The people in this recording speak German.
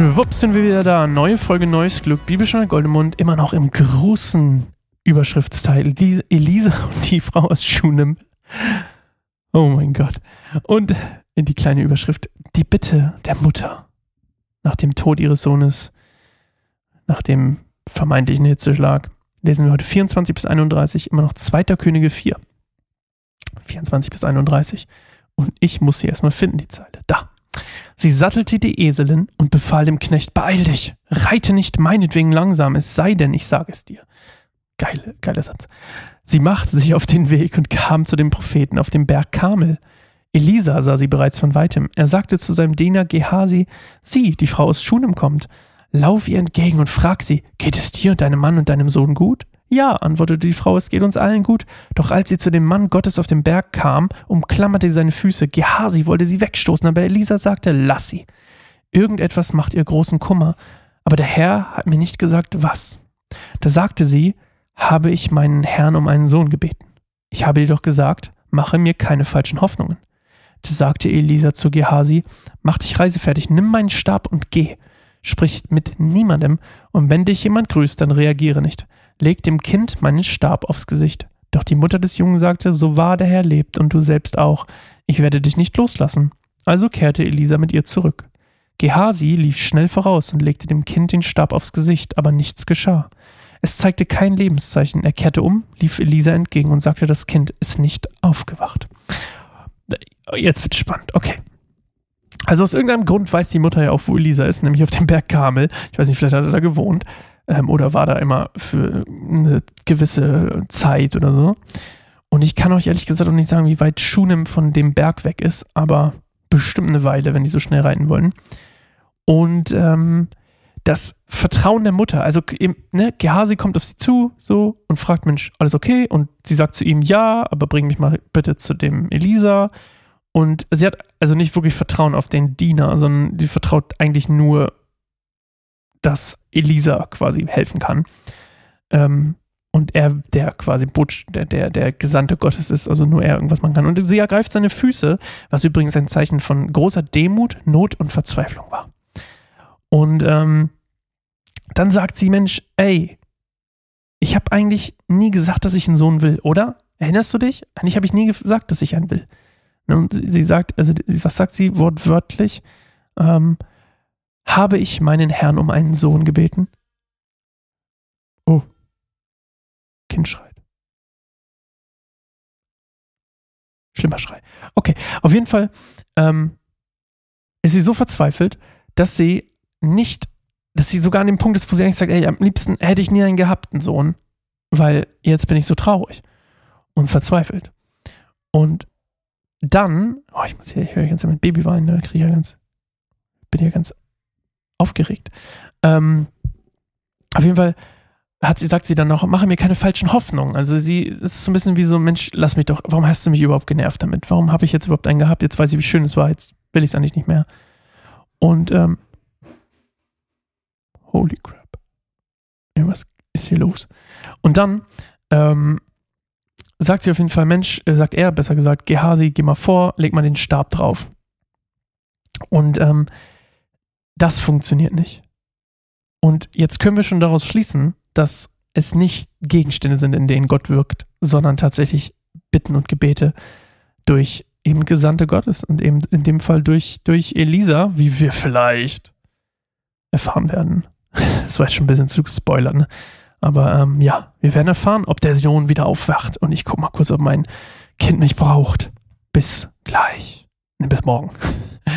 Schwupps sind wir wieder da. Neue Folge, neues Glück. Bibelscher Goldemund immer noch im großen Überschriftsteil. Die Elisa und die Frau aus Schunem. Oh mein Gott. Und in die kleine Überschrift. Die Bitte der Mutter. Nach dem Tod ihres Sohnes, nach dem vermeintlichen Hitzeschlag, lesen wir heute 24 bis 31, immer noch 2. Könige 4. 24 bis 31. Und ich muss sie erstmal finden, die Zeile. Da. Sie sattelte die Eselin und befahl dem Knecht, beeil dich, reite nicht meinetwegen langsam, es sei denn, ich sage es dir. Geile, geiler Satz. Sie machte sich auf den Weg und kam zu dem Propheten auf dem Berg Kamel. Elisa sah sie bereits von weitem. Er sagte zu seinem Diener Gehasi, sieh, die Frau aus Schunem kommt. Lauf ihr entgegen und frag sie, geht es dir und deinem Mann und deinem Sohn gut? Ja, antwortete die Frau, es geht uns allen gut. Doch als sie zu dem Mann Gottes auf dem Berg kam, umklammerte sie seine Füße. Gehasi wollte sie wegstoßen, aber Elisa sagte, lass sie. Irgendetwas macht ihr großen Kummer, aber der Herr hat mir nicht gesagt, was. Da sagte sie, habe ich meinen Herrn um einen Sohn gebeten. Ich habe dir doch gesagt, mache mir keine falschen Hoffnungen. Da sagte Elisa zu Gehasi, mach dich reisefertig, nimm meinen Stab und geh. Sprich mit niemandem, und wenn dich jemand grüßt, dann reagiere nicht leg dem Kind meinen Stab aufs Gesicht. Doch die Mutter des Jungen sagte, so wahr der Herr lebt und du selbst auch, ich werde dich nicht loslassen. Also kehrte Elisa mit ihr zurück. Gehasi lief schnell voraus und legte dem Kind den Stab aufs Gesicht, aber nichts geschah. Es zeigte kein Lebenszeichen. Er kehrte um, lief Elisa entgegen und sagte, das Kind ist nicht aufgewacht. Jetzt wird spannend. Okay. Also aus irgendeinem Grund weiß die Mutter ja auch, wo Elisa ist, nämlich auf dem Berg Kamel. Ich weiß nicht, vielleicht hat er da gewohnt ähm, oder war da immer für eine gewisse Zeit oder so. Und ich kann euch ehrlich gesagt auch nicht sagen, wie weit Schunem von dem Berg weg ist, aber bestimmt eine Weile, wenn die so schnell reiten wollen. Und ähm, das Vertrauen der Mutter, also ne, Gehasi kommt auf sie zu so und fragt, Mensch, alles okay? Und sie sagt zu ihm, ja, aber bring mich mal bitte zu dem Elisa. Und sie hat also nicht wirklich Vertrauen auf den Diener, sondern sie vertraut eigentlich nur dass Elisa quasi helfen kann. Ähm, und er, der quasi Butch, der, der, der Gesandte Gottes ist, also nur er irgendwas machen kann. Und sie ergreift seine Füße, was übrigens ein Zeichen von großer Demut, Not und Verzweiflung war. Und ähm, dann sagt sie, Mensch, ey, ich habe eigentlich nie gesagt, dass ich einen Sohn will, oder? Erinnerst du dich? Eigentlich habe ich nie gesagt, dass ich einen will. Und sie sagt, also was sagt sie wortwörtlich? Ähm, habe ich meinen Herrn um einen Sohn gebeten? Oh. Kind schreit. Schlimmer Schrei. Okay, auf jeden Fall ähm, ist sie so verzweifelt, dass sie nicht, dass sie sogar an dem Punkt ist, wo sie eigentlich sagt, ey, am liebsten hätte ich nie einen gehabt, einen Sohn, weil jetzt bin ich so traurig und verzweifelt. Und dann, oh, ich muss hier, ich höre ganz mit Baby weinen, da kriege ich ja ganz, bin ja ganz aufgeregt. Ähm, auf jeden Fall hat sie, sagt sie dann noch, mache mir keine falschen Hoffnungen. Also sie ist so ein bisschen wie so, Mensch, lass mich doch, warum hast du mich überhaupt genervt damit? Warum habe ich jetzt überhaupt einen gehabt? Jetzt weiß ich, wie schön es war, jetzt will ich es eigentlich nicht mehr. Und ähm, holy crap. Irgendwas ist hier los. Und dann ähm, sagt sie auf jeden Fall, Mensch, äh, sagt er, besser gesagt, Gehasi, geh mal vor, leg mal den Stab drauf. Und ähm, das funktioniert nicht. Und jetzt können wir schon daraus schließen, dass es nicht Gegenstände sind, in denen Gott wirkt, sondern tatsächlich Bitten und Gebete durch eben Gesandte Gottes und eben in dem Fall durch, durch Elisa, wie wir vielleicht erfahren werden. Das war jetzt schon ein bisschen zu spoilern, ne? Aber ähm, ja, wir werden erfahren, ob der Sohn wieder aufwacht. Und ich gucke mal kurz, ob mein Kind mich braucht. Bis gleich. bis morgen.